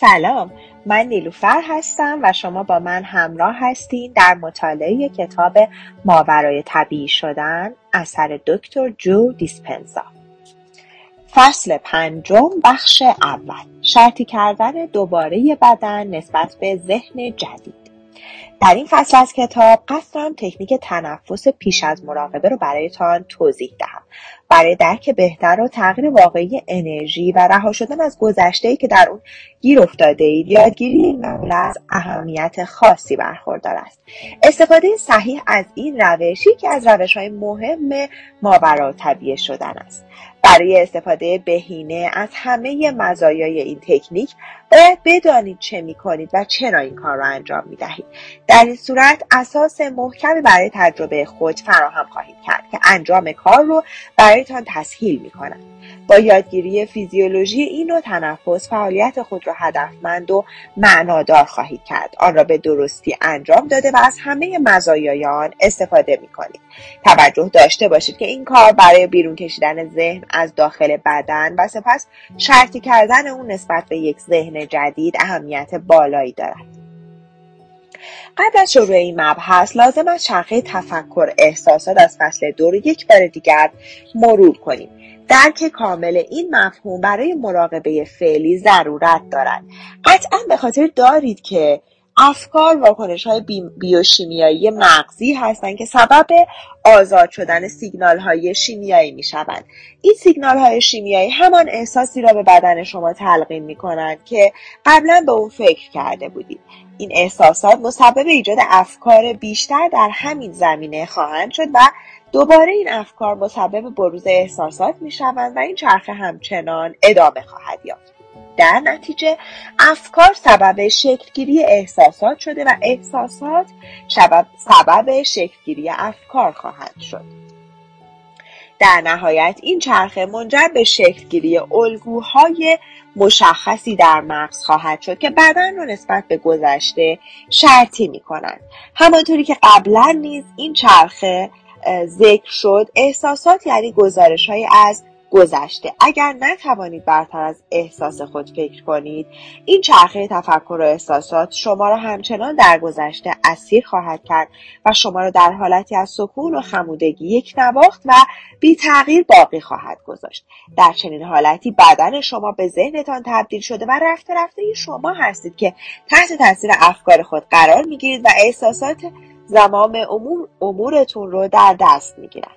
سلام من نیلوفر هستم و شما با من همراه هستین در مطالعه کتاب ماورای طبیعی شدن اثر دکتر جو دیسپنزا. فصل پنجم بخش اول. شرطی کردن دوباره بدن نسبت به ذهن جدید. در این فصل از کتاب قصد دارم تکنیک تنفس پیش از مراقبه رو برایتان توضیح دهم. برای درک بهتر و تغییر واقعی انرژی و رها شدن از گذشته که در اون گیر افتاده اید یادگیری این از اهمیت خاصی برخوردار است. استفاده صحیح از این روشی که از روش های مهم ماورا طبیعه شدن است. برای استفاده بهینه از همه مزایای این تکنیک باید بدانید چه می کنید و چرا این کار را انجام می دهید. در این صورت اساس محکمی برای تجربه خود فراهم خواهید کرد که انجام کار رو برایتان تسهیل می کند. با یادگیری فیزیولوژی این نوع تنفس فعالیت خود را هدفمند و معنادار خواهید کرد آن را به درستی انجام داده و از همه مزایای آن استفاده می کنید توجه داشته باشید که این کار برای بیرون کشیدن ذهن از داخل بدن و سپس شرطی کردن اون نسبت به یک ذهن جدید اهمیت بالایی دارد. قبل از شروع این مبحث لازم است چرخه تفکر احساسات از فصل دو رو یک بار دیگر مرور کنیم. درک کامل این مفهوم برای مراقبه فعلی ضرورت دارد. قطعا به خاطر دارید که افکار واکنش های بیوشیمیایی مغزی هستند که سبب آزاد شدن سیگنال های شیمیایی می شوند. این سیگنال های شیمیایی همان احساسی را به بدن شما تلقین می کنند که قبلا به اون فکر کرده بودید. این احساسات مسبب ایجاد افکار بیشتر در همین زمینه خواهند شد و دوباره این افکار مسبب بروز احساسات می شوند و این چرخه همچنان ادامه خواهد یافت. در نتیجه افکار سبب شکلگیری احساسات شده و احساسات سبب, شکلگیری افکار خواهند شد. در نهایت این چرخه منجر به شکلگیری الگوهای مشخصی در مغز خواهد شد که بدن رو نسبت به گذشته شرطی می کنند. همانطوری که قبلا نیز این چرخه ذکر شد احساسات یعنی گزارش های از گذشته. اگر نتوانید برتر از احساس خود فکر کنید این چرخه تفکر و احساسات شما را همچنان در گذشته اسیر خواهد کرد و شما را در حالتی از سکون و خمودگی یک نواخت و بی تغییر باقی خواهد گذاشت. در چنین حالتی بدن شما به ذهنتان تبدیل شده و رفته رفته شما هستید که تحت تاثیر افکار خود قرار می‌گیرید و احساسات زمام امور امورتون رو در دست می‌گیرد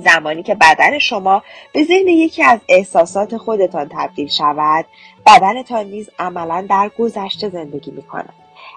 زمانی که بدن شما به ذهن یکی از احساسات خودتان تبدیل شود بدنتان نیز عملا در گذشته زندگی می کند.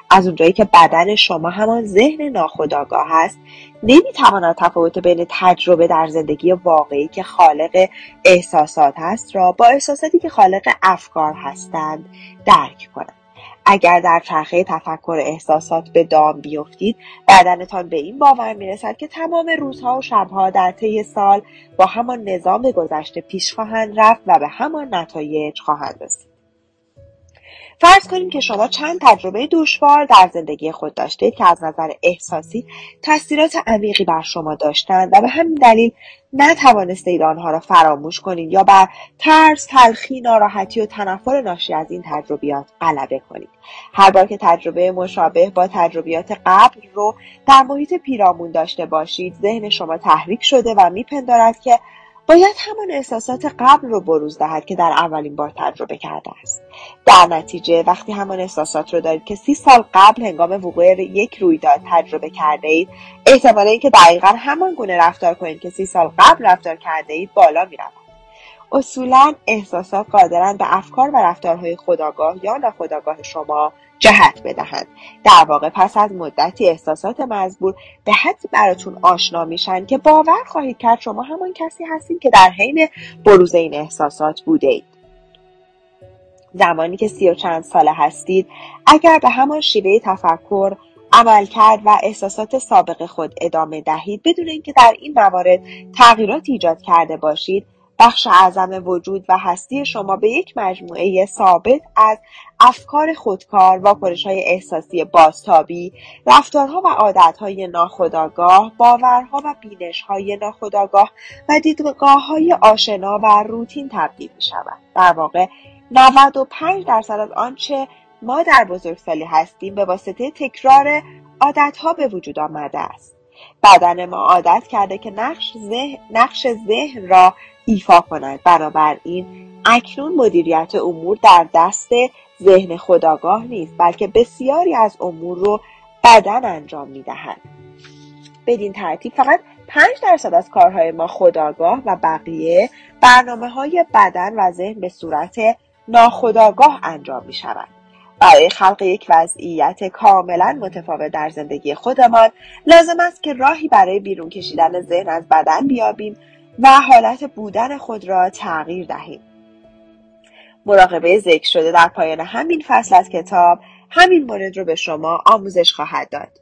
از اونجایی که بدن شما همان ذهن ناخودآگاه است نمی‌تواند تفاوت بین تجربه در زندگی واقعی که خالق احساسات است را با احساساتی که خالق افکار هستند درک کند اگر در چرخه تفکر احساسات به دام بیفتید بدنتان به این باور می‌رسد که تمام روزها و شبها در طی سال با همان نظام گذشته پیش خواهند رفت و به همان نتایج خواهند رسید. فرض کنیم که شما چند تجربه دشوار در زندگی خود داشتید که از نظر احساسی تاثیرات عمیقی بر شما داشتند و به همین دلیل نتوانستید آنها را فراموش کنید یا بر ترس تلخی ناراحتی و تنفر ناشی از این تجربیات غلبه کنید. هر بار که تجربه مشابه با تجربیات قبل رو در محیط پیرامون داشته باشید ذهن شما تحریک شده و میپندارد که باید همان احساسات قبل رو بروز دهد که در اولین بار تجربه کرده است در نتیجه وقتی همان احساسات رو دارید که سی سال قبل هنگام وقوع یک رویداد تجربه کرده اید احتمال اینکه دقیقا همان گونه رفتار کنید که سی سال قبل رفتار کرده اید بالا می رود. اصولا احساسات قادرند به افکار و رفتارهای خداگاه یا ناخداگاه شما جهت بدهند. در واقع پس از مدتی احساسات مزبور به حدی براتون آشنا میشن که باور خواهید کرد شما همان کسی هستید که در حین بروز این احساسات بوده اید زمانی که سی و چند ساله هستید اگر به همان شیوه تفکر عمل کرد و احساسات سابق خود ادامه دهید بدون اینکه در این موارد تغییرات ایجاد کرده باشید بخش اعظم وجود و هستی شما به یک مجموعه ثابت از افکار خودکار، های احساسی بازتابی، رفتارها و عادتهای ناخودآگاه، باورها و های ناخودآگاه و های آشنا و روتین تبدیل می شود. در واقع 95 درصد از آنچه ما در بزرگسالی هستیم به واسطه تکرار عادتها به وجود آمده است بدن ما عادت کرده که نقش ذهن, نقش ذهن را ایفا کند بنابراین اکنون مدیریت امور در دست ذهن خداگاه نیست بلکه بسیاری از امور رو بدن انجام می‌دهد بدین ترتیب فقط 5 درصد از کارهای ما خداگاه و بقیه برنامه های بدن و ذهن به صورت ناخداگاه انجام می شود. برای خلق یک وضعیت کاملا متفاوت در زندگی خودمان لازم است که راهی برای بیرون کشیدن ذهن از بدن بیابیم و حالت بودن خود را تغییر دهیم. مراقبه ذکر شده در پایان همین فصل از کتاب همین مورد رو به شما آموزش خواهد داد.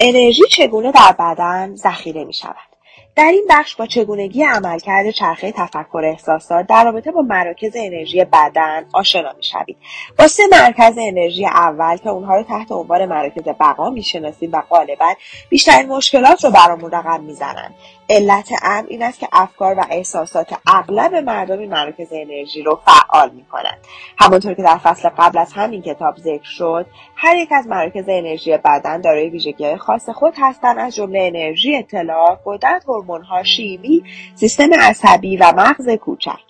انرژی چگونه در بدن ذخیره می شود؟ در این بخش با چگونگی عملکرد چرخه تفکر احساسات در رابطه با مراکز انرژی بدن آشنا می‌شوید با سه مرکز انرژی اول که اونها رو تحت عنوان مراکز بقا می‌شناسیم و غالبا بیشترین مشکلات رو برامون رقم می‌زنند علت امر این است که افکار و احساسات اغلب مردم این مراکز انرژی رو فعال می کنند. همانطور که در فصل قبل از همین کتاب ذکر شد هر یک از مراکز انرژی بدن دارای ویژگی خاص خود هستند از جمله انرژی اطلاع قدرت هورمونها شیمی سیستم عصبی و مغز کوچک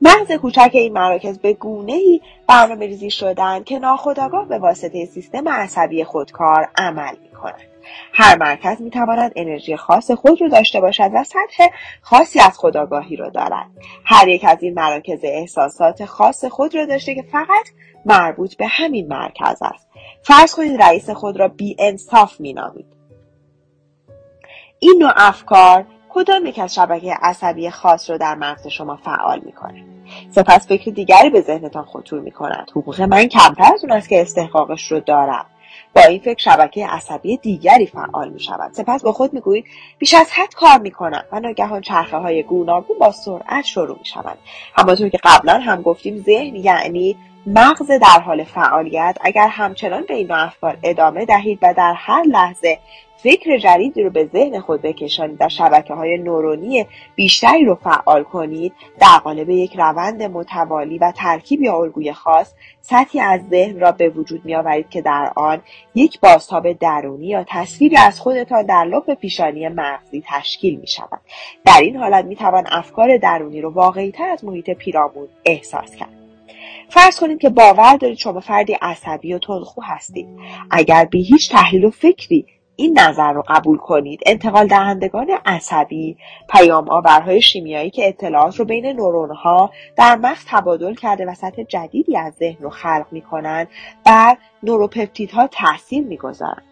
مغز کوچک این مراکز به گونه ای برنامه ریزی شدن که ناخودآگاه به واسطه سیستم عصبی خودکار عمل می کنند. هر مرکز می تواند انرژی خاص خود را داشته باشد و سطح خاصی از خداگاهی را دارد هر یک از این مراکز احساسات خاص خود را داشته که فقط مربوط به همین مرکز است فرض کنید رئیس خود را بی انصاف می نامید. این نوع افکار کدام یک از شبکه عصبی خاص را در مغز شما فعال می کنه؟ سپس فکر دیگری به ذهنتان خطور می کند حقوق من کمتر از اون است که استحقاقش رو دارم با این فکر شبکه عصبی دیگری فعال می شود سپس با خود می‌گویید بیش از حد کار می کنم و ناگهان چرخه های گوناگون با سرعت شروع می شود همانطور که قبلا هم گفتیم ذهن یعنی مغز در حال فعالیت. اگر همچنان به این افکار ادامه دهید و در هر لحظه فکر جدیدی رو به ذهن خود بکشانید و شبکه های نورونی بیشتری رو فعال کنید در قالب یک روند متوالی و ترکیب یا الگوی خاص سطحی از ذهن را به وجود می آورید که در آن یک بازتاب درونی یا تصویری از خودتان در لب پیشانی مغزی تشکیل می شود. در این حالت می توان افکار درونی رو واقعی تر از محیط پیرامون احساس کرد. فرض کنید که باور دارید شما فردی عصبی و تندخو هستید اگر به هیچ تحلیل و فکری این نظر رو قبول کنید. انتقال دهندگان عصبی پیام آورهای شیمیایی که اطلاعات رو بین نورونها در مغز تبادل کرده و سطح جدیدی از ذهن رو خلق می‌کنند بر نوروپپتیدها تاثیر می‌گذارند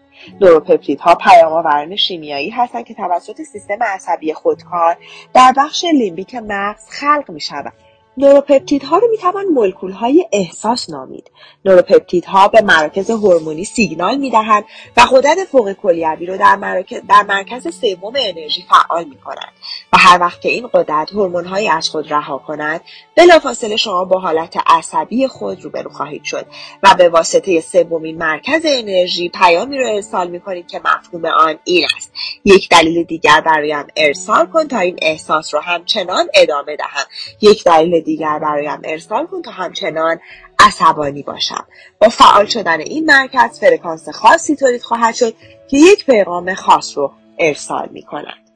نوروپپتیدها پیام آوران شیمیایی هستند که توسط سیستم عصبی خودکار در بخش لیمبیک مغز خلق می شود نوروپپتیدها رو می‌توان مولکول های احساس نامید. نوروپپتیدها به مراکز هورمونی سیگنال می‌دهند و قدرت فوق کلیوی رو در مرکز, در مرکز سوم انرژی فعال می‌کنند و هر وقت که این قدرت هورمونهایی از خود رها کند بلافاصله شما با حالت عصبی خود روبرو خواهید شد و به واسطه سومین مرکز انرژی پیامی رو ارسال می‌کنید که مفهوم آن این است یک دلیل دیگر برایم ارسال کن تا این احساس رو همچنان ادامه دهم یک دلیل دیگر برایم ارسال کن تا همچنان عصبانی باشم با فعال شدن این مرکز فرکانس خاصی تولید خواهد شد که یک پیغام خاص رو ارسال می کند.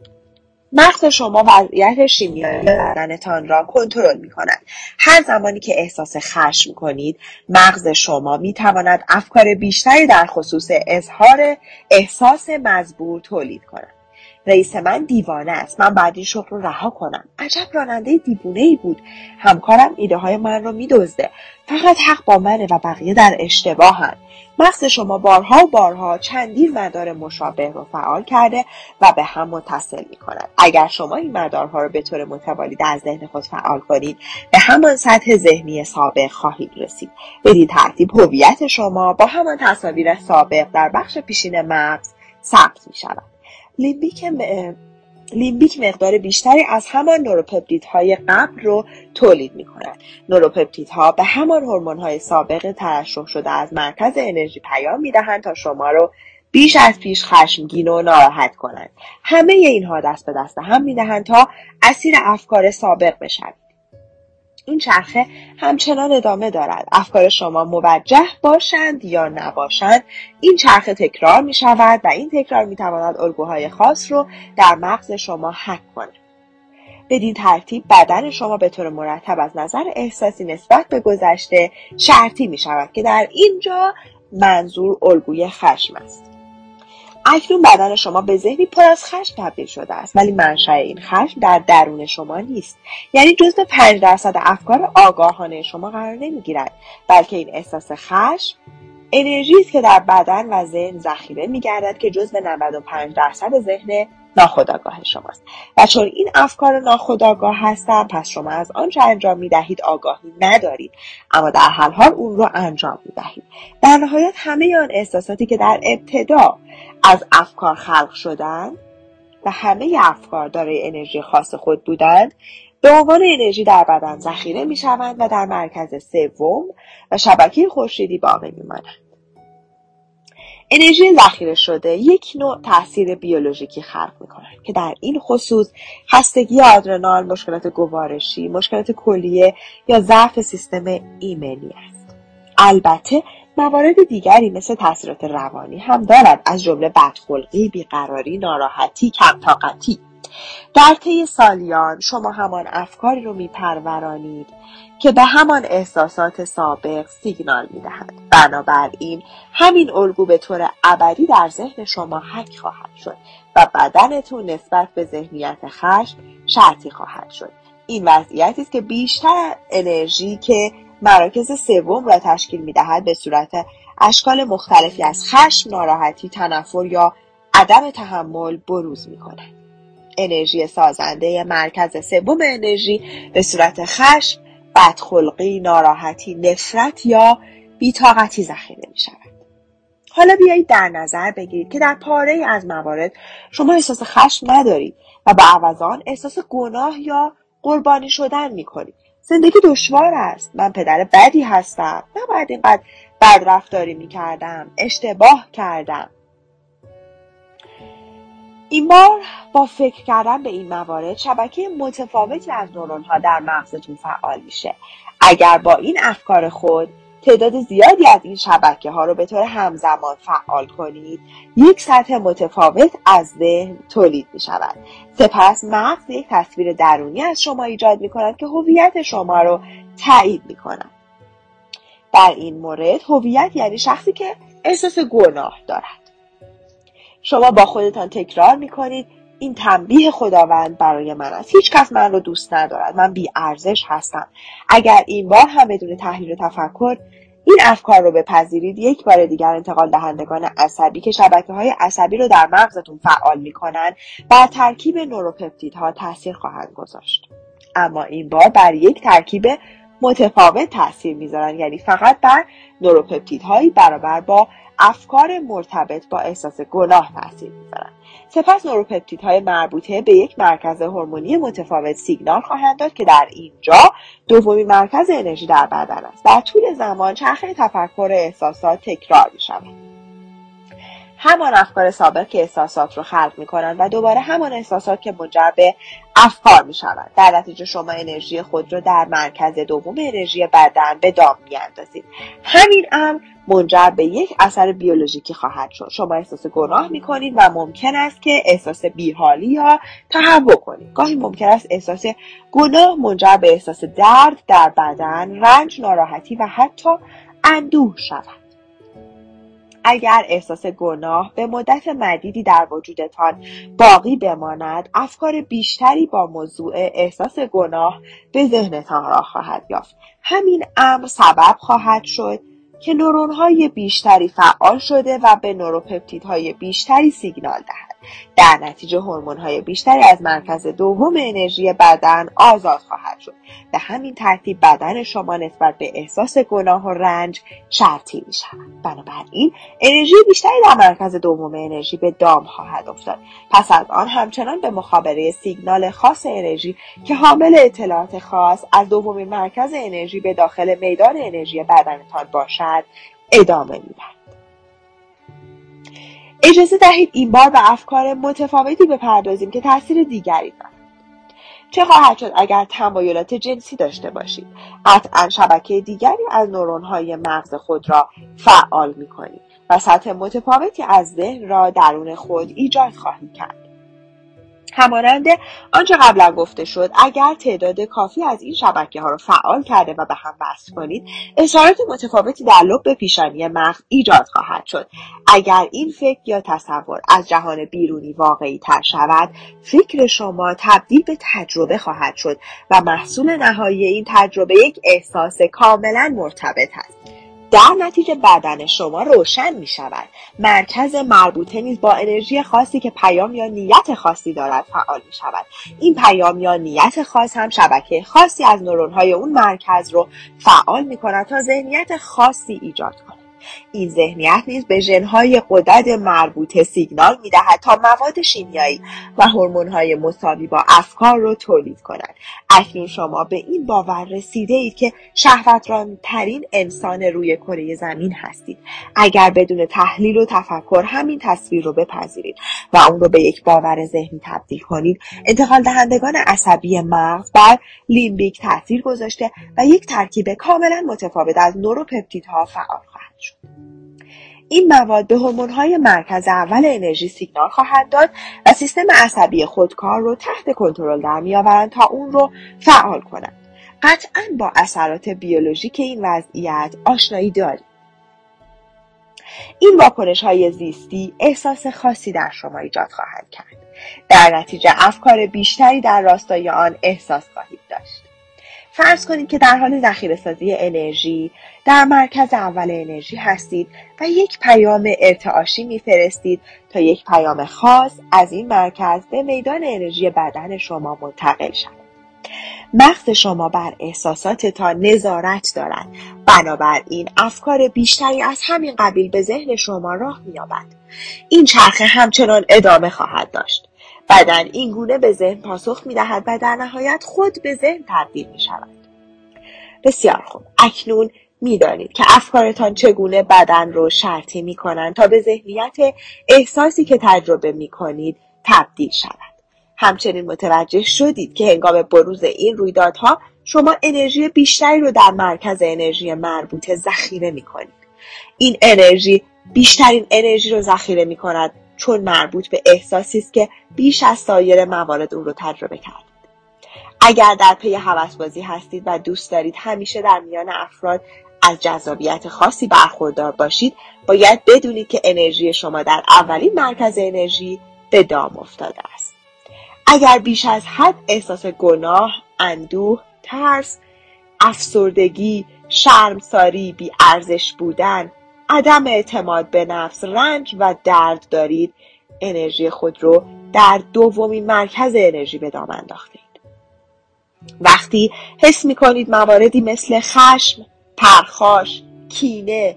مغز شما وضعیت شیمیایی بدنتان را کنترل می کند. هر زمانی که احساس خشم کنید مغز شما می تواند افکار بیشتری در خصوص اظهار احساس مزبور تولید کند. رئیس من دیوانه است. من بعد این شغل رو رها کنم. عجب راننده دیوونه ای بود. همکارم ایده های من رو میدزده. فقط حق با منه و بقیه در اشتباهن. مغز شما بارها و بارها چندین مدار مشابه رو فعال کرده و به هم متصل می کند. اگر شما این مدارها رو به طور متوالی در ذهن خود فعال کنید به همان سطح ذهنی سابق خواهید رسید. بدین ترتیب هویت شما با همان تصاویر سابق در بخش پیشین مغز ثبت می شود لیمبیک لیمبیک مقدار بیشتری از همان نوروپپتیدهای قبل رو تولید می کنند. نوروپپتیدها به همان هورمون‌های سابق ترشح شده از مرکز انرژی پیام می دهند تا شما رو بیش از پیش خشمگین و ناراحت کنند. همه اینها دست به دست هم می دهند تا اسیر افکار سابق بشوید. این چرخه همچنان ادامه دارد. افکار شما موجه باشند یا نباشند این چرخه تکرار می شود و این تکرار می تواند الگوهای خاص رو در مغز شما حک کند. بدین ترتیب بدن شما به طور مرتب از نظر احساسی نسبت به گذشته شرطی می شود که در اینجا منظور الگوی خشم است. اکنون بدن شما به ذهنی پر از خشم تبدیل شده است ولی منشأ این خشم در درون شما نیست. یعنی جزء پنج درصد افکار آگاهانه شما قرار نمی‌گیرد بلکه این احساس خشم انرژی است که در بدن و ذهن ذخیره میگردد که جزء 95 درصد ذهن ناخودآگاه شماست و چون این افکار ناخودآگاه هستند پس شما از آنچه انجام می دهید آگاهی ندارید اما در حال حال اون رو انجام می دهید در نهایت همه آن احساساتی که در ابتدا از افکار خلق شدند و همه افکار دارای انرژی خاص خود بودند به عنوان انرژی در بدن ذخیره می شوند و در مرکز سوم و شبکه خورشیدی باقی می مانند. انرژی ذخیره شده یک نوع تاثیر بیولوژیکی خلق می کند که در این خصوص خستگی آدرنال، مشکلات گوارشی، مشکلات کلیه یا ضعف سیستم ایمنی است. البته موارد دیگری مثل تاثیرات روانی هم دارد از جمله بدخلقی، بیقراری، ناراحتی، کمطاقتی. در طی سالیان شما همان افکاری رو میپرورانید که به همان احساسات سابق سیگنال می‌دهند بنابراین همین الگو به طور ابدی در ذهن شما حک خواهد شد و بدنتون نسبت به ذهنیت خشم شرطی خواهد شد. این وضعیتی است که بیشتر انرژی که مراکز سوم را تشکیل می‌دهد به صورت اشکال مختلفی از خشم ناراحتی تنفر یا عدم تحمل بروز می انرژی سازنده مرکز سوم انرژی به صورت خشم بدخلقی ناراحتی نفرت یا بیتاقتی ذخیره می شود حالا بیایید در نظر بگیرید که در پاره از موارد شما احساس خشم ندارید و به عوض آن احساس گناه یا قربانی شدن می کنید زندگی دشوار است. من پدر بدی هستم. نباید اینقدر بد رفتاری می کردم اشتباه کردم. این بار با فکر کردن به این موارد شبکه متفاوتی از نورون ها در مغزتون فعال میشه. اگر با این افکار خود تعداد زیادی از این شبکه ها رو به طور همزمان فعال کنید یک سطح متفاوت از ذهن تولید می شود سپس مغز یک تصویر درونی از شما ایجاد می کند که هویت شما رو تایید می کند در این مورد هویت یعنی شخصی که احساس گناه دارد. شما با خودتان تکرار می‌کنید این تنبیه خداوند برای من است. هیچ کس من رو دوست ندارد. من بی ارزش هستم. اگر این بار هم بدون تحلیل و تفکر این افکار رو بپذیرید یک بار دیگر انتقال دهندگان عصبی که شبکه های عصبی رو در مغزتون فعال می‌کنن بر ترکیب نوروپپتیدها تاثیر خواهند گذاشت. اما این بار بر یک ترکیب متفاوت تاثیر می‌ذارن یعنی فقط بر نوروپپتیدهایی برابر با افکار مرتبط با احساس گناه تاثیر می‌ذارند. سپس های مربوطه به یک مرکز هورمونی متفاوت سیگنال خواهند داد که در اینجا دومین مرکز انرژی در بدن است. در طول زمان چرخه تفکر احساسات تکرار می شود همان افکار سابق که احساسات رو خلق می کنند و دوباره همان احساسات که منجر به افکار می شوند در نتیجه شما انرژی خود را در مرکز دوم انرژی بدن به دام می اندازید. همین امر منجر به یک اثر بیولوژیکی خواهد شد. شما احساس گناه می کنید و ممکن است که احساس بیحالی یا تهوع کنید. گاهی ممکن است احساس گناه منجر به احساس درد در بدن رنج ناراحتی و حتی اندوه شود. اگر احساس گناه به مدت مدیدی در وجودتان باقی بماند افکار بیشتری با موضوع احساس گناه به ذهنتان راه خواهد یافت. همین امر سبب خواهد شد که های بیشتری فعال شده و به نوروپپتیدهای بیشتری سیگنال دهد. در نتیجه های بیشتری از مرکز دوم انرژی بدن آزاد خواهد شد. به همین ترتیب بدن شما نسبت به احساس گناه و رنج شرطی می شود بنابراین انرژی بیشتری در مرکز دوم انرژی به دام خواهد افتاد. پس از آن همچنان به مخابره سیگنال خاص انرژی که حامل اطلاعات خاص از دومین مرکز انرژی به داخل میدان انرژی بدنتان باشد ادامه می‌دهد. اجازه دهید این بار به افکار متفاوتی بپردازیم که تاثیر دیگری دارند چه خواهد شد اگر تمایلات جنسی داشته باشید؟ قطعا شبکه دیگری از های مغز خود را فعال می کنید و سطح متفاوتی از ذهن را درون خود ایجاد خواهید کرد. همانند آنچه قبلا گفته شد اگر تعداد کافی از این شبکه ها را فعال کرده و به هم وصل کنید اظهارات متفاوتی در لب پیشانی مغز ایجاد خواهد شد. اگر این فکر یا تصور از جهان بیرونی واقعی تر شود فکر شما تبدیل به تجربه خواهد شد و محصول نهایی این تجربه یک احساس کاملا مرتبط است. در نتیجه بدن شما روشن می شود مرکز مربوطه نیز با انرژی خاصی که پیام یا نیت خاصی دارد فعال می شود این پیام یا نیت خاص هم شبکه خاصی از نورون های اون مرکز رو فعال می کند تا ذهنیت خاصی ایجاد کند. این ذهنیت نیز به ژنهای قدرت مربوطه سیگنال می‌دهد تا مواد شیمیایی و هورمونهای مساوی با افکار رو تولید کند. اکنون شما به این باور رسیده اید که ترین انسان روی کره زمین هستید. اگر بدون تحلیل و تفکر همین تصویر رو بپذیرید و اون رو به یک باور ذهنی تبدیل کنید انتقال دهندگان عصبی مغز بر لیمبیک تاثیر گذاشته و یک ترکیب کاملا متفاوت از نوروپپتیدها فعال این مواد به های مرکز اول انرژی سیگنال خواهد داد و سیستم عصبی خودکار رو تحت کنترل در میآورند تا اون رو فعال کنند. قطعا با اثرات بیولوژیک این وضعیت آشنایی دارید این واکنش های زیستی احساس خاصی در شما ایجاد خواهد کرد. در نتیجه افکار بیشتری در راستای آن احساس خواهید داشت. فرض کنید که در حال ذخیره سازی انرژی در مرکز اول انرژی هستید و یک پیام ارتعاشی میفرستید تا یک پیام خاص از این مرکز به میدان انرژی بدن شما منتقل شود. مغز شما بر احساساتتان نظارت دارد. بنابراین افکار بیشتری از همین قبیل به ذهن شما راه مییابد. این چرخه همچنان ادامه خواهد داشت. بدن این گونه به ذهن پاسخ می دهد و در نهایت خود به ذهن تبدیل می شود. بسیار خوب. اکنون می‌دانید که افکارتان چگونه بدن رو شرطی می کنند تا به ذهنیت احساسی که تجربه می کنید تبدیل شود. همچنین متوجه شدید که هنگام بروز این رویدادها شما انرژی بیشتری رو در مرکز انرژی مربوطه ذخیره می کنید. این انرژی بیشترین انرژی رو ذخیره می کند چون مربوط به احساسی است که بیش از سایر موارد اون رو تجربه کردید اگر در پی هوسبازی هستید و دوست دارید همیشه در میان افراد از جذابیت خاصی برخوردار باشید باید بدونید که انرژی شما در اولین مرکز انرژی به دام افتاده است. اگر بیش از حد احساس گناه اندوه ترس افسردگی شرمساری بی ارزش بودن عدم اعتماد به نفس رنج و درد دارید. انرژی خود رو در دومین مرکز انرژی به دام انداخته وقتی حس می کنید مواردی مثل خشم، پرخاش، کینه،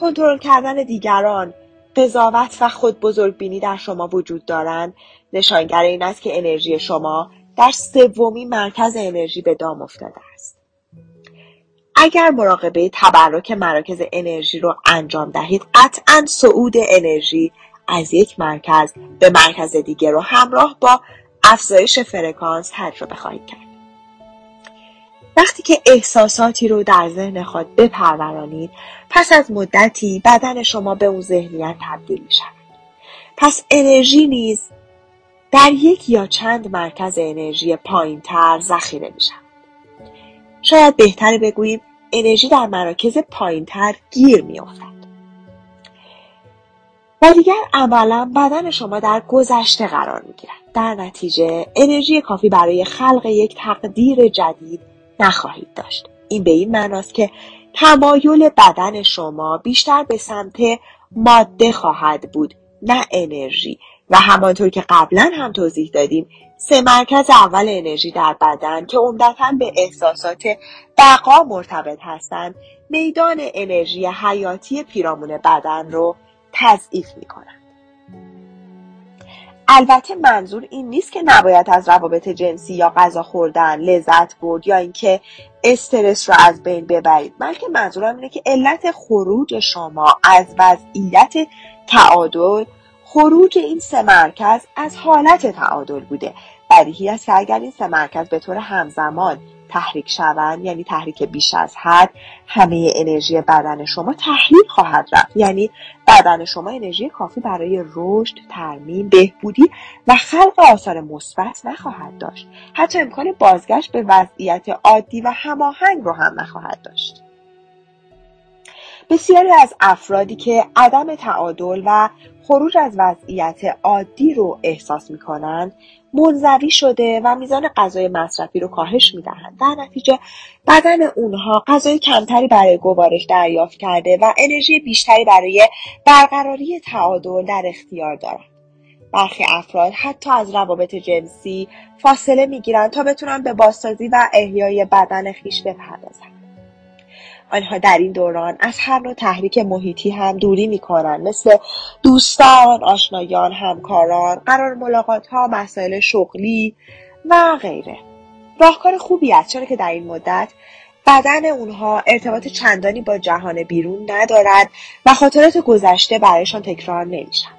کنترل کردن دیگران، قضاوت و خود بزرگبینی در شما وجود دارند نشانگر این است که انرژی شما در سومین مرکز انرژی به دام افتاده است. اگر مراقبه تبرک مراکز انرژی رو انجام دهید قطعا صعود انرژی از یک مرکز به مرکز دیگر رو همراه با افزایش فرکانس تجربه خواهید کرد. وقتی که احساساتی رو در ذهن خود بپرورانید پس از مدتی بدن شما به اون ذهنیت تبدیل می شود پس انرژی نیز در یک یا چند مرکز انرژی پایین تر ذخیره می شود شاید بهتر بگوییم انرژی در مراکز پایینتر گیر میافتد. و دیگر عملا بدن شما در گذشته قرار می‌گیرد. در نتیجه انرژی کافی برای خلق یک تقدیر جدید نخواهید داشت. این به این معناست که تمایل بدن شما بیشتر به سمت ماده خواهد بود نه انرژی. و همانطور که قبلا هم توضیح دادیم سه مرکز اول انرژی در بدن که عمدتا به احساسات بقا مرتبط هستند میدان انرژی حیاتی پیرامون بدن رو تضعیف می کنند. البته منظور این نیست که نباید از روابط جنسی یا غذا خوردن لذت برد یا اینکه استرس رو از بین ببرید بلکه منظورم اینه که علت خروج شما از وضعیت تعادل خروج این سه مرکز از حالت تعادل بوده. بدیهی است که اگر این سه مرکز به طور همزمان تحریک شوند یعنی تحریک بیش از حد. همه انرژی بدن شما تحلیل خواهد رفت. یعنی بدن شما انرژی کافی برای رشد ترمیم بهبودی و خلق آثار مثبت نخواهد داشت. حتی امکان بازگشت به وضعیت عادی و هماهنگ رو هم نخواهد داشت. بسیاری از افرادی که عدم تعادل و خروج از وضعیت عادی رو احساس می کنند منزوی شده و میزان غذای مصرفی رو کاهش می‌دهند. در نتیجه بدن اونها غذای کمتری برای گوارش دریافت کرده و انرژی بیشتری برای برقراری تعادل در اختیار دارند. برخی افراد حتی از روابط جنسی فاصله می‌گیرند تا بتونن به بازسازی و احیای بدن خیش بپردازند. آنها در این دوران از هر نوع تحریک محیطی هم دوری می‌کنند. مثل دوستان آشنایان همکاران قرار ملاقات ها مسائل شغلی و غیره. راهکار خوبی است چرا که در این مدت بدن اونها ارتباط چندانی با جهان بیرون ندارد و خاطرات گذشته برایشان تکرار نمیشن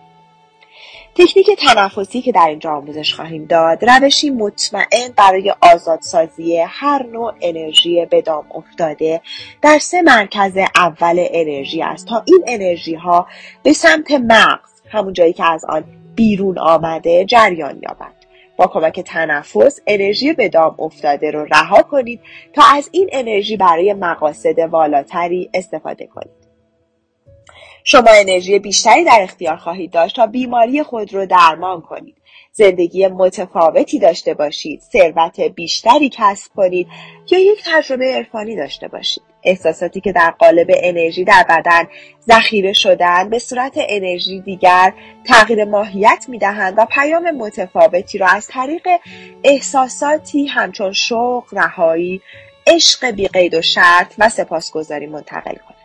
تکنیک تنفسی که در اینجا آموزش خواهیم داد روشی مطمئن برای آزادسازی هر نوع انرژی به دام افتاده در سه مرکز اول انرژی است تا این انرژی ها به سمت مغز همون جایی که از آن بیرون آمده جریان یابند. با کمک تنفس انرژی به دام افتاده رو رها کنید تا از این انرژی برای مقاصد والاتری استفاده کنید. شما انرژی بیشتری در اختیار خواهید داشت تا بیماری خود رو درمان کنید. زندگی متفاوتی داشته باشید. ثروت بیشتری کسب کنید یا یک تجربه عرفانی داشته باشید. احساساتی که در قالب انرژی در بدن ذخیره شدن به صورت انرژی دیگر تغییر ماهیت می‌دهند و پیام متفاوتی را از طریق احساساتی همچون شوق رهایی عشق بیقید و شرط و سپاسگزاری منتقل کنید.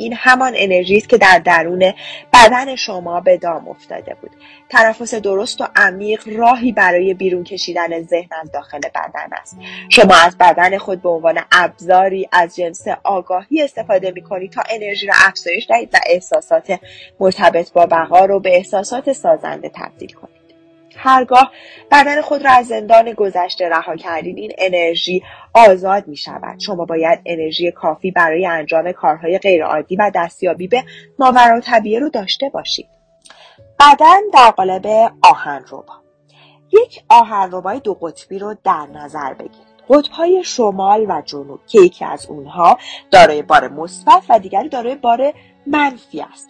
این همان انرژی است که در درون بدن شما به دام افتاده بود. تنفس درست و عمیق راهی برای بیرون کشیدن ذهن از داخل بدن است. شما از بدن خود به عنوان ابزاری از جنس آگاهی استفاده می کنید تا انرژی را افزایش دهید و احساسات مرتبط با بقا رو به احساسات سازنده تبدیل کنید. هرگاه بدن خود را از زندان گذشته رها کردید این انرژی آزاد می شود شما باید انرژی کافی برای انجام کارهای غیرعادی و دستیابی به ماورا طبیعه رو داشته باشید. بدن در قالب آهنربا. یک آهنربای دو قطبی رو در نظر بگیرید قطبهای شمال و جنوب که یکی از اونها دارای بار مثبت و دیگری دارای بار منفی است.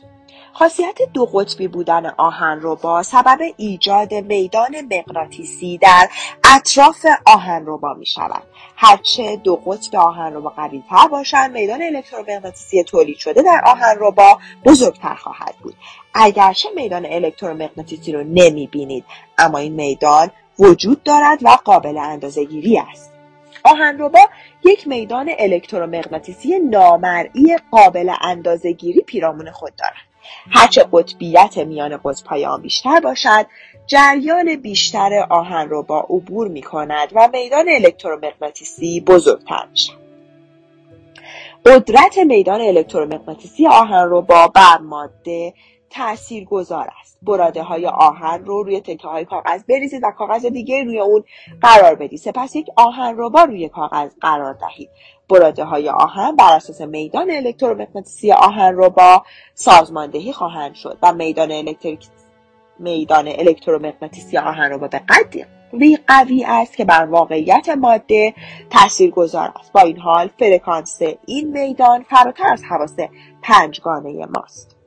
خاصیت دو قطبی بودن آهن با سبب ایجاد میدان مغناطیسی در اطراف آهنربا می شود. هرچه دو قطب آهنربا قویتر باشند میدان الکترومغناطیسی تولید شده در آهنربا بزرگتر خواهد بود. اگرچه میدان الکترومغناطیسی رو نمی بینید اما این میدان وجود دارد و قابل اندازه گیری است آهنربا یک میدان الکترومغناطیسی نامرئی قابل اندازه گیری پیرامون خود دارد. هرچه قطبیت میان قطبهای آن بیشتر باشد جریان بیشتر آهن رو با عبور می کند و میدان الکترومغناطیسی بزرگتر می شود. قدرت میدان الکترومغناطیسی آهن رو با بر ماده تأثیر گذار است. براده های آهن رو روی تکه های کاغذ بریزید و کاغذ دیگه روی اون قرار بدید. سپس یک آهن رو با روی کاغذ قرار دهید. براده های آهن بر اساس میدان الکترومغناطیسی آهن رو با سازماندهی خواهند شد و میدان الکتریک میدان الکترومغناطیسی آهن رو با به قدری قوی است که بر واقعیت ماده تأثیر گذار است. با این حال فرکانس این میدان فراتر از حواس پنجگانه ماست.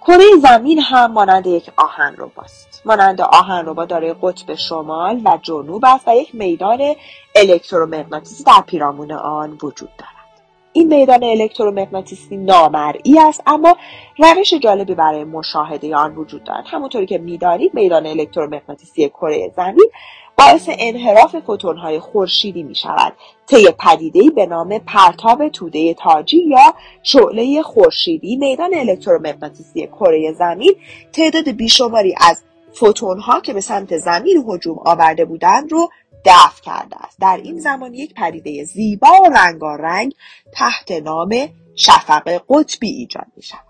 کره زمین هم مانند یک آهن باست. مانند آهن ربا دارای قطب شمال و جنوب است و یک میدان الکترومغناطیسی در پیرامون آن وجود دارد این میدان الکترومغناطیسی نامرئی است اما روش جالبی برای مشاهده آن وجود دارد همونطوری که می‌دانید میدان الکترومغناطیسی کره زمین باعث انحراف فوتونهای خورشیدی می شود طی پدیده‌ای به نام پرتاب توده تاجی یا شعله خورشیدی میدان الکترومغناطیسی کره زمین تعداد بیشماری از فوتونها که به سمت زمین هجوم آورده بودند رو دفع کرده است. در این زمان یک پدیده زیبا و رنگارنگ تحت نام شفق قطبی ایجاد می شود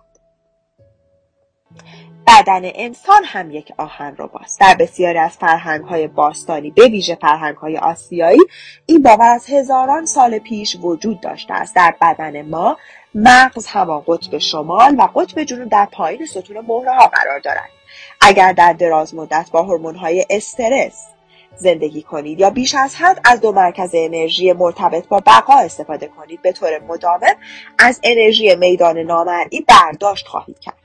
بدن انسان هم یک آهن باست در بسیاری از فرهنگ های باستانی به ویژه فرهنگ های آسیایی این باور از هزاران سال پیش وجود داشته است. در بدن ما مغز همان قطب شمال و قطب جنوب در پایین ستون مهره ها قرار دارد. اگر در دراز مدت با هورمون های استرس زندگی کنید یا بیش از حد از دو مرکز انرژی مرتبط با بقا استفاده کنید به طور مداوم از انرژی میدان نامرئی برداشت خواهید کرد.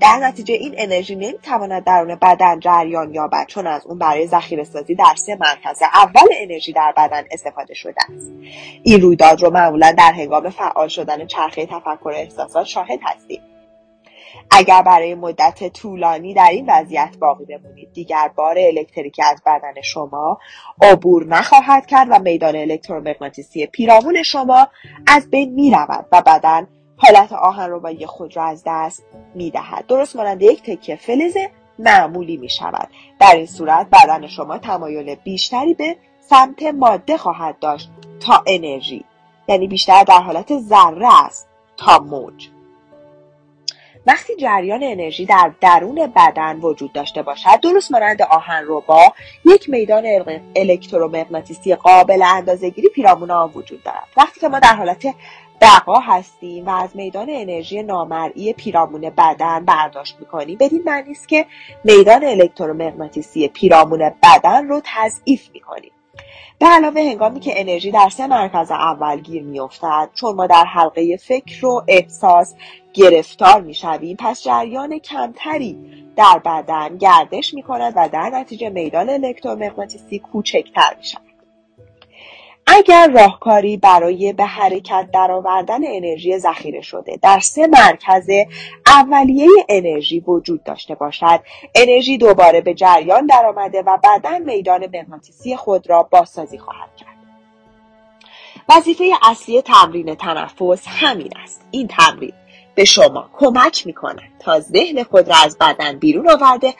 در نتیجه این انرژی نمی‌تواند درون بدن جریان یابد چون از اون برای ذخیره سازی در سه مرکز اول انرژی در بدن استفاده شده است. این رویداد رو معمولا در هنگام فعال شدن چرخه تفکر احساسات شاهد هستیم. اگر برای مدت طولانی در این وضعیت باقی بمونید دیگر بار الکتریکی از بدن شما عبور نخواهد کرد و میدان الکترومغناطیسی پیرامون شما از بین می رود و بدن حالت آهنربایی خود را از دست می دهد. درست مانند یک تکه فلز معمولی می شود. در این صورت بدن شما تمایل بیشتری به سمت ماده خواهد داشت تا انرژی یعنی بیشتر در حالت ذره است تا موج وقتی جریان انرژی در درون بدن وجود داشته باشد درست مانند آهنربا یک میدان الکترومغناطیسی قابل اندازهگیری پیرامون آن وجود دارد وقتی که ما در حالت بقا هستیم و از میدان انرژی نامرئی پیرامون بدن برداشت می‌کنیم. بدین معنی است که میدان الکترومغناطیسی پیرامون بدن رو تضعیف می‌کنیم. به علاوه هنگامی که انرژی در سه مرکز اول گیر میافتد چون ما در حلقه فکر و احساس گرفتار می‌شویم پس جریان کمتری در بدن گردش می‌کند و در نتیجه میدان الکترومغناطیسی کوچکتر می‌شود. اگر راهکاری برای به حرکت درآوردن انرژی ذخیره شده در سه مرکز اولیه انرژی وجود داشته باشد انرژی دوباره به جریان درآمده و بعدا میدان مغناطیسی خود را بازسازی خواهد کرد. وظیفه اصلی تمرین تنفس همین است. این تمرین به شما کمک می‌کنه تا ذهن خود را از بدن بیرون آورده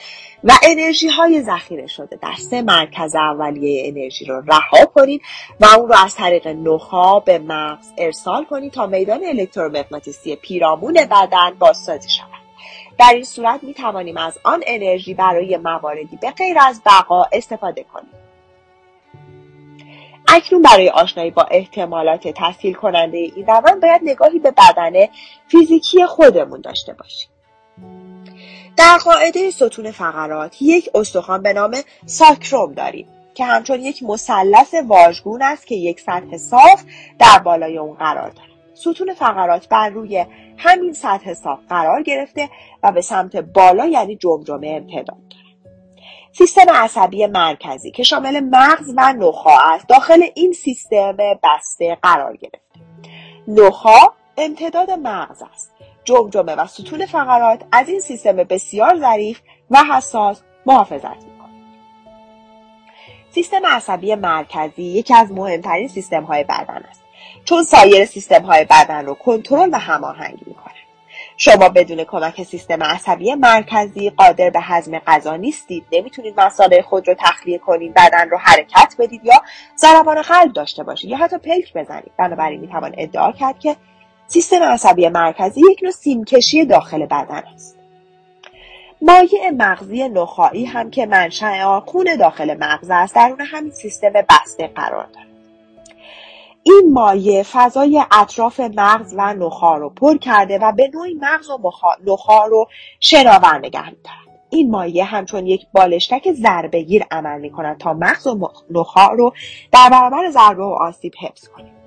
و انرژی های ذخیره شده در سه مرکز اولیه انرژی رو رها کنید و اون رو از طریق نخا به مغز ارسال کنید تا میدان الکترومغناطیسی پیرامون بدن بازسازی شود. در این صورت می توانیم از آن انرژی برای مواردی به غیر از بقا استفاده کنیم. اکنون برای آشنایی با احتمالات تسهیل کننده این روند باید نگاهی به بدن فیزیکی خودمون داشته باشیم. در قاعده ستون فقرات یک استخوان به نام ساکروم داریم که همچون یک مثلث واژگون است که یک سطح صاف در بالای اون قرار دارد ستون فقرات بر روی همین سطح صاف قرار گرفته و به سمت بالا یعنی جمجمه امتداد دارد سیستم عصبی مرکزی که شامل مغز و نخا است. داخل این سیستم بسته قرار گرفته نخا امتداد مغز است. جمجمه و ستون فقرات از این سیستم بسیار ظریف و حساس محافظت می‌کنه. سیستم عصبی مرکزی یکی از مهمترین سیستم های بدن است. چون سایر سیستم های بدن رو کنترل و هماهنگ می‌کنه. شما بدون کمک سیستم عصبی مرکزی قادر به هضم غذا نیستید. نمی‌تونید مسائل خود رو تخلیه کنید بدن رو حرکت بدید یا ضربان قلب داشته باشید یا حتی پلک بزنید. بنابراین می‌توان ادعا کرد که سیستم عصبی مرکزی یک نوع سیمکشی داخل بدن است. مایع مغزی نخایی هم که منشأ خون داخل مغز است درون همین سیستم بسته قرار دارد. این مایع فضای اطراف مغز و نخا رو پر کرده و به نوعی مغز و نخا رو شناور نگه میدارد. این مایع همچون یک بالشتک ضربهگیر عمل می کند تا مغز و نخا رو در برابر ضربه و آسیب حفظ کنید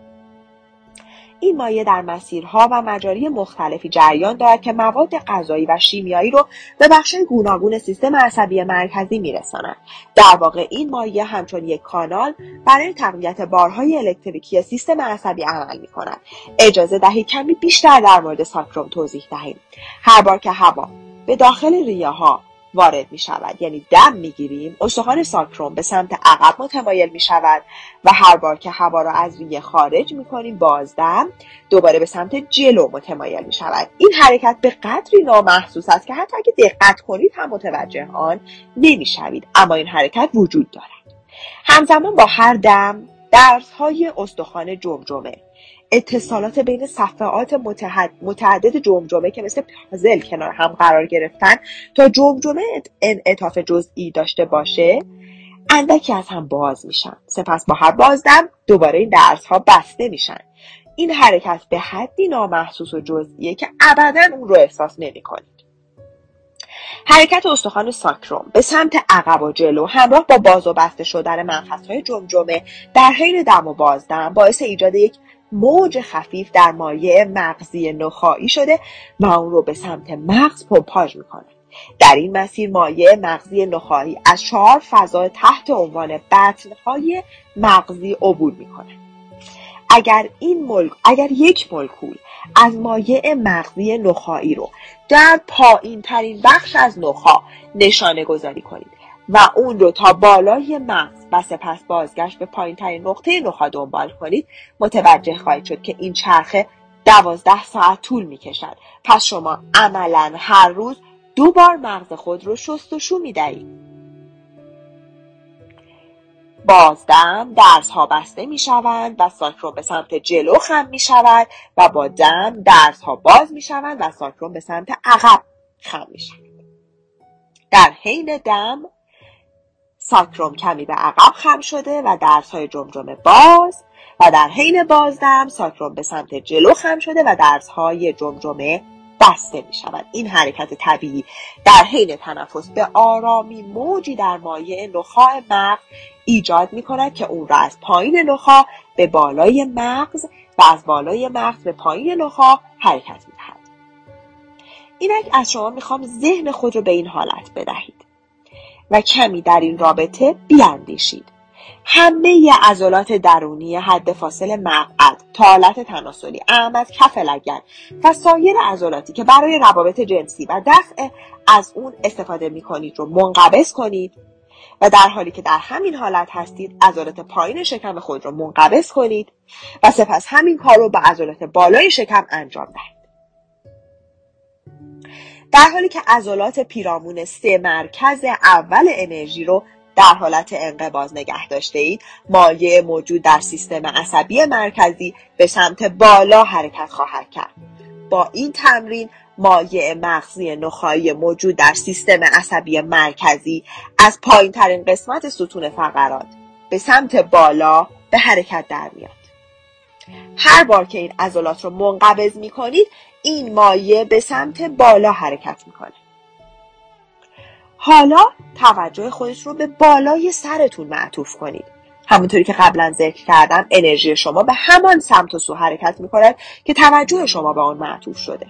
این مایع در مسیرها و مجاری مختلفی جریان دارد که مواد غذایی و شیمیایی رو به بخش گوناگون سیستم عصبی مرکزی میرساند. در واقع این مایع همچون یک کانال برای تقویت بارهای الکتریکی سیستم عصبی عمل می کند اجازه دهید کمی بیشتر در مورد ساکروم توضیح دهیم. هر بار که هوا به داخل ریه ها وارد می شود یعنی دم می گیریم استخوان ساکروم به سمت عقب متمایل می شود و هر بار که هوا را از ریه خارج می کنیم بازدم دوباره به سمت جلو متمایل می شود این حرکت به قدری نامحسوس است که حتی اگه دقت کنید هم متوجه آن نمی شوید اما این حرکت وجود دارد. همزمان با هر دم درس های استخوان جمجمه اتصالات بین صفحات متعدد جمجمه که مثل پازل کنار هم قرار گرفتن تا جمجمه انعطاف جزئی داشته باشه اندکی از هم باز میشن. سپس با هر بازدم دوباره این درس ها بسته میشن. این حرکت به حدی نامحسوس و جزئیه که ابدا اون رو احساس نمی‌کنید. حرکت استخوان ساکروم به سمت عقب و جلو همراه با باز و بسته شدن های جمجمه در حین دم و بازدم باعث ایجاد یک موج خفیف در مایع مغزی نخایی شده و اون رو به سمت مغز پمپاژ می‌کنه. در این مسیر مایع مغزی نخایی از چهار فضا تحت عنوان بطنهای مغزی عبور می‌کنه. اگر این مل... اگر یک مولکول از مایع مغزی نخایی رو در پایین ترین بخش از نخا نشانه گذاری کنید و اون رو تا بالای مغز و سپس بازگشت به پایین ترین نقطه نخا دنبال کنید متوجه خواهید شد که این چرخه دوازده ساعت طول می کشد پس شما عملا هر روز دو بار مغز خود رو شست و شو می دهید. بازدم درس ها بسته می شوند و ساکروم به سمت جلو خم می شود و با دم درس ها باز می شوند و ساکروم به سمت عقب خم می شود. در حین دم ساکروم کمی به عقب خم شده و درس های جمجمه باز و در حین بازدم ساکروم به سمت جلو خم شده و درس های جمجمه بسته می شود این حرکت طبیعی در حین تنفس به آرامی موجی در مایع نخاع مغز ایجاد می کند که اون را از پایین نخاع به بالای مغز و از بالای مغز به پایین نخاع حرکت می دهد. اینک از شما می‌خوام ذهن خود رو به این حالت بدهید و کمی در این رابطه بیاندیشید. همه عضلات درونی حد فاصل مقعد تالت تناسلی اعمد کف لگن و سایر عضلاتی که برای روابط جنسی و دفع از اون استفاده می کنید رو منقبض کنید و در حالی که در همین حالت هستید عضلات پایین شکم خود رو منقبض کنید و سپس همین کار رو به عضلات بالای شکم انجام دهید. در حالی که عضلات پیرامون سه مرکز اول انرژی رو در حالت انقباز نگه داشته اید مایع موجود در سیستم عصبی مرکزی به سمت بالا حرکت خواهد کرد. با این تمرین مایع مغزی نخایی موجود در سیستم عصبی مرکزی از پایین ترین قسمت ستون فقرات به سمت بالا به حرکت در میاد. هر بار که این عضلات رو منقبض می کنید این مایع به سمت بالا حرکت می‌کنه. حالا توجه خودش رو به بالای سرتون معطوف کنید. همونطوری که قبلا ذکر کردم انرژی شما به همان سمت و سو حرکت می‌کند که توجه شما به آن معطوف شده.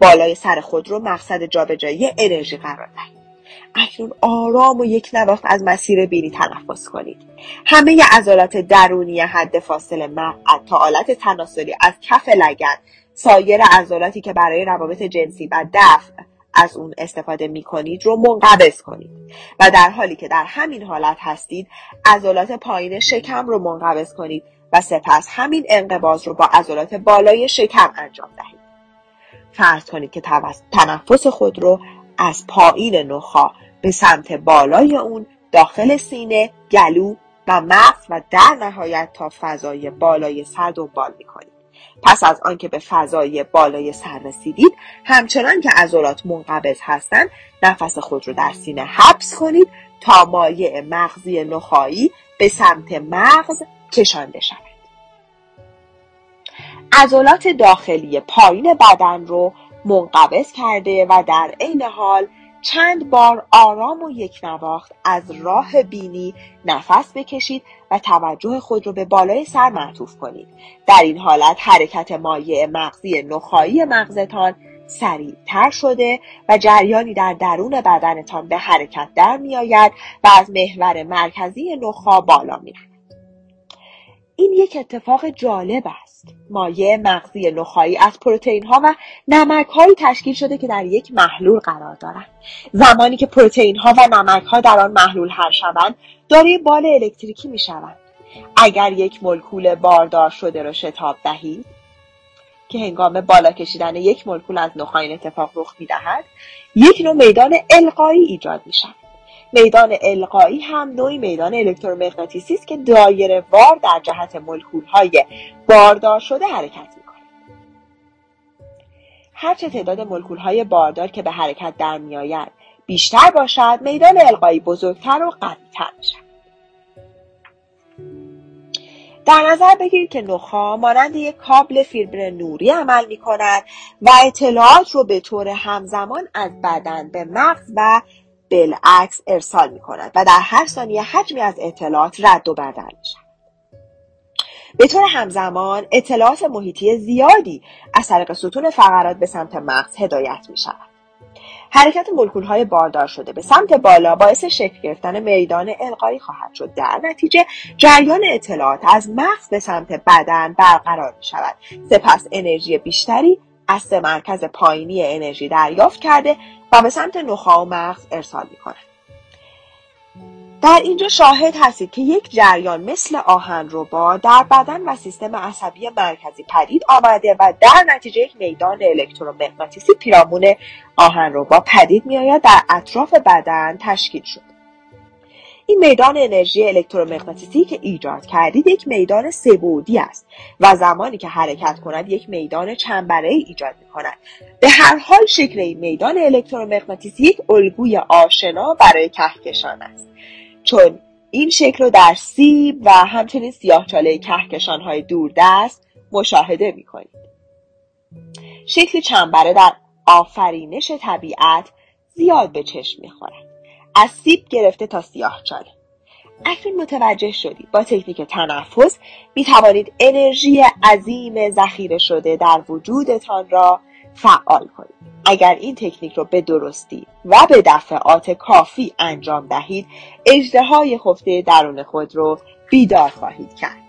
بالای سر خود رو مقصد جابجایی انرژی قرار دهید. اکنون آرام و یک نواخت از مسیر بینی تنفس کنید. همه عضلات درونی حد فاصل مقعد تا آلت تناسلی از کف لگن سایر عضلاتی که برای روابط جنسی و دفع از اون استفاده می کنید رو منقبض کنید. و در حالی که در همین حالت هستید عضلات پایین شکم رو منقبض کنید و سپس همین انقباض رو با عضلات بالای شکم انجام دهید. فرض کنید که تنفس خود رو از پایین نخا به سمت بالای اون داخل سینه، گلو و مغز و در نهایت تا فضای بالای سر دنبال کنید. پس از آنکه به فضای بالای سر رسیدید همچنان که عضلات منقبض هستند نفس خود رو در سینه حبس کنید تا مایع مغزی نخایی به سمت مغز کشانده شود عضلات داخلی پایین بدن رو منقبض کرده و در عین حال چند بار آرام و یک نواخت از راه بینی نفس بکشید و توجه خود را به بالای سر معطوف کنید. در این حالت حرکت مایع مغزی نخایی مغزتان سریعتر شده و جریانی در درون بدنتان به حرکت در می آید و از محور مرکزی نخا بالا می این یک اتفاق جالب است. مایع مغزی نخایی از پروتئین ها و نمک هایی تشکیل شده که در یک محلول قرار دارند. زمانی که پروتئین ها و نمک ها در آن محلول حل شوند دارای بال الکتریکی می شوند اگر یک مولکول باردار شده را شتاب دهید که هنگام بالا کشیدن یک مولکول از نخاع اتفاق رخ می دهد یک نوع میدان القایی ایجاد می شود میدان القایی هم نوعی میدان الکترومغناطیسی است که دایره وار در جهت باردار شده حرکت می‌کنه. هرچه تعداد مولکول های باردار که به حرکت در میآید بیشتر باشد میدان القایی بزرگتر و قویتر می‌شود. در نظر بگیرید که نخا مانند یک کابل فیبر نوری عمل می کند و اطلاعات رو به طور همزمان از بدن به مغز و بالعکس ارسال می کند و در هر ثانیه حجمی از اطلاعات رد و بدل می شود. به طور همزمان اطلاعات محیطی زیادی از طریق ستون فقرات به سمت مغز هدایت می شود. حرکت های باردار شده به سمت بالا باعث شکل گرفتن میدان القایی خواهد شد در نتیجه جریان اطلاعات از مغز به سمت بدن برقرار می شود سپس انرژی بیشتری از سه مرکز پایینی انرژی دریافت کرده و به سمت نخاع و مغز ارسال می در اینجا شاهد هستید که یک جریان مثل آهن با در بدن و سیستم عصبی مرکزی پدید آمده و در نتیجه یک میدان الکترومغناطیسی پیرامون آهن با پدید میآید در اطراف بدن تشکیل شد این میدان انرژی الکترومغناطیسی که ایجاد کردید یک میدان سه‌بعدی است و زمانی که حرکت کند یک میدان چنبره ای ایجاد می کند به هر حال شکل این میدان الکترومغناطیسی یک الگوی آشنا برای کهکشان است چون این شکل رو در سیب و همچنین سیاهچاله کهکشان های دوردست مشاهده می کنید. شکل چنبره در آفرینش طبیعت زیاد به چشم می خورد. از سیب گرفته تا سیاهچاله. اکنون متوجه شدید با تکنیک تنفس می توانید انرژی عظیم ذخیره شده در وجودتان را فعال کنید اگر این تکنیک رو به درستی و به دفعات کافی انجام دهید اجده خفته درون خود رو بیدار خواهید کرد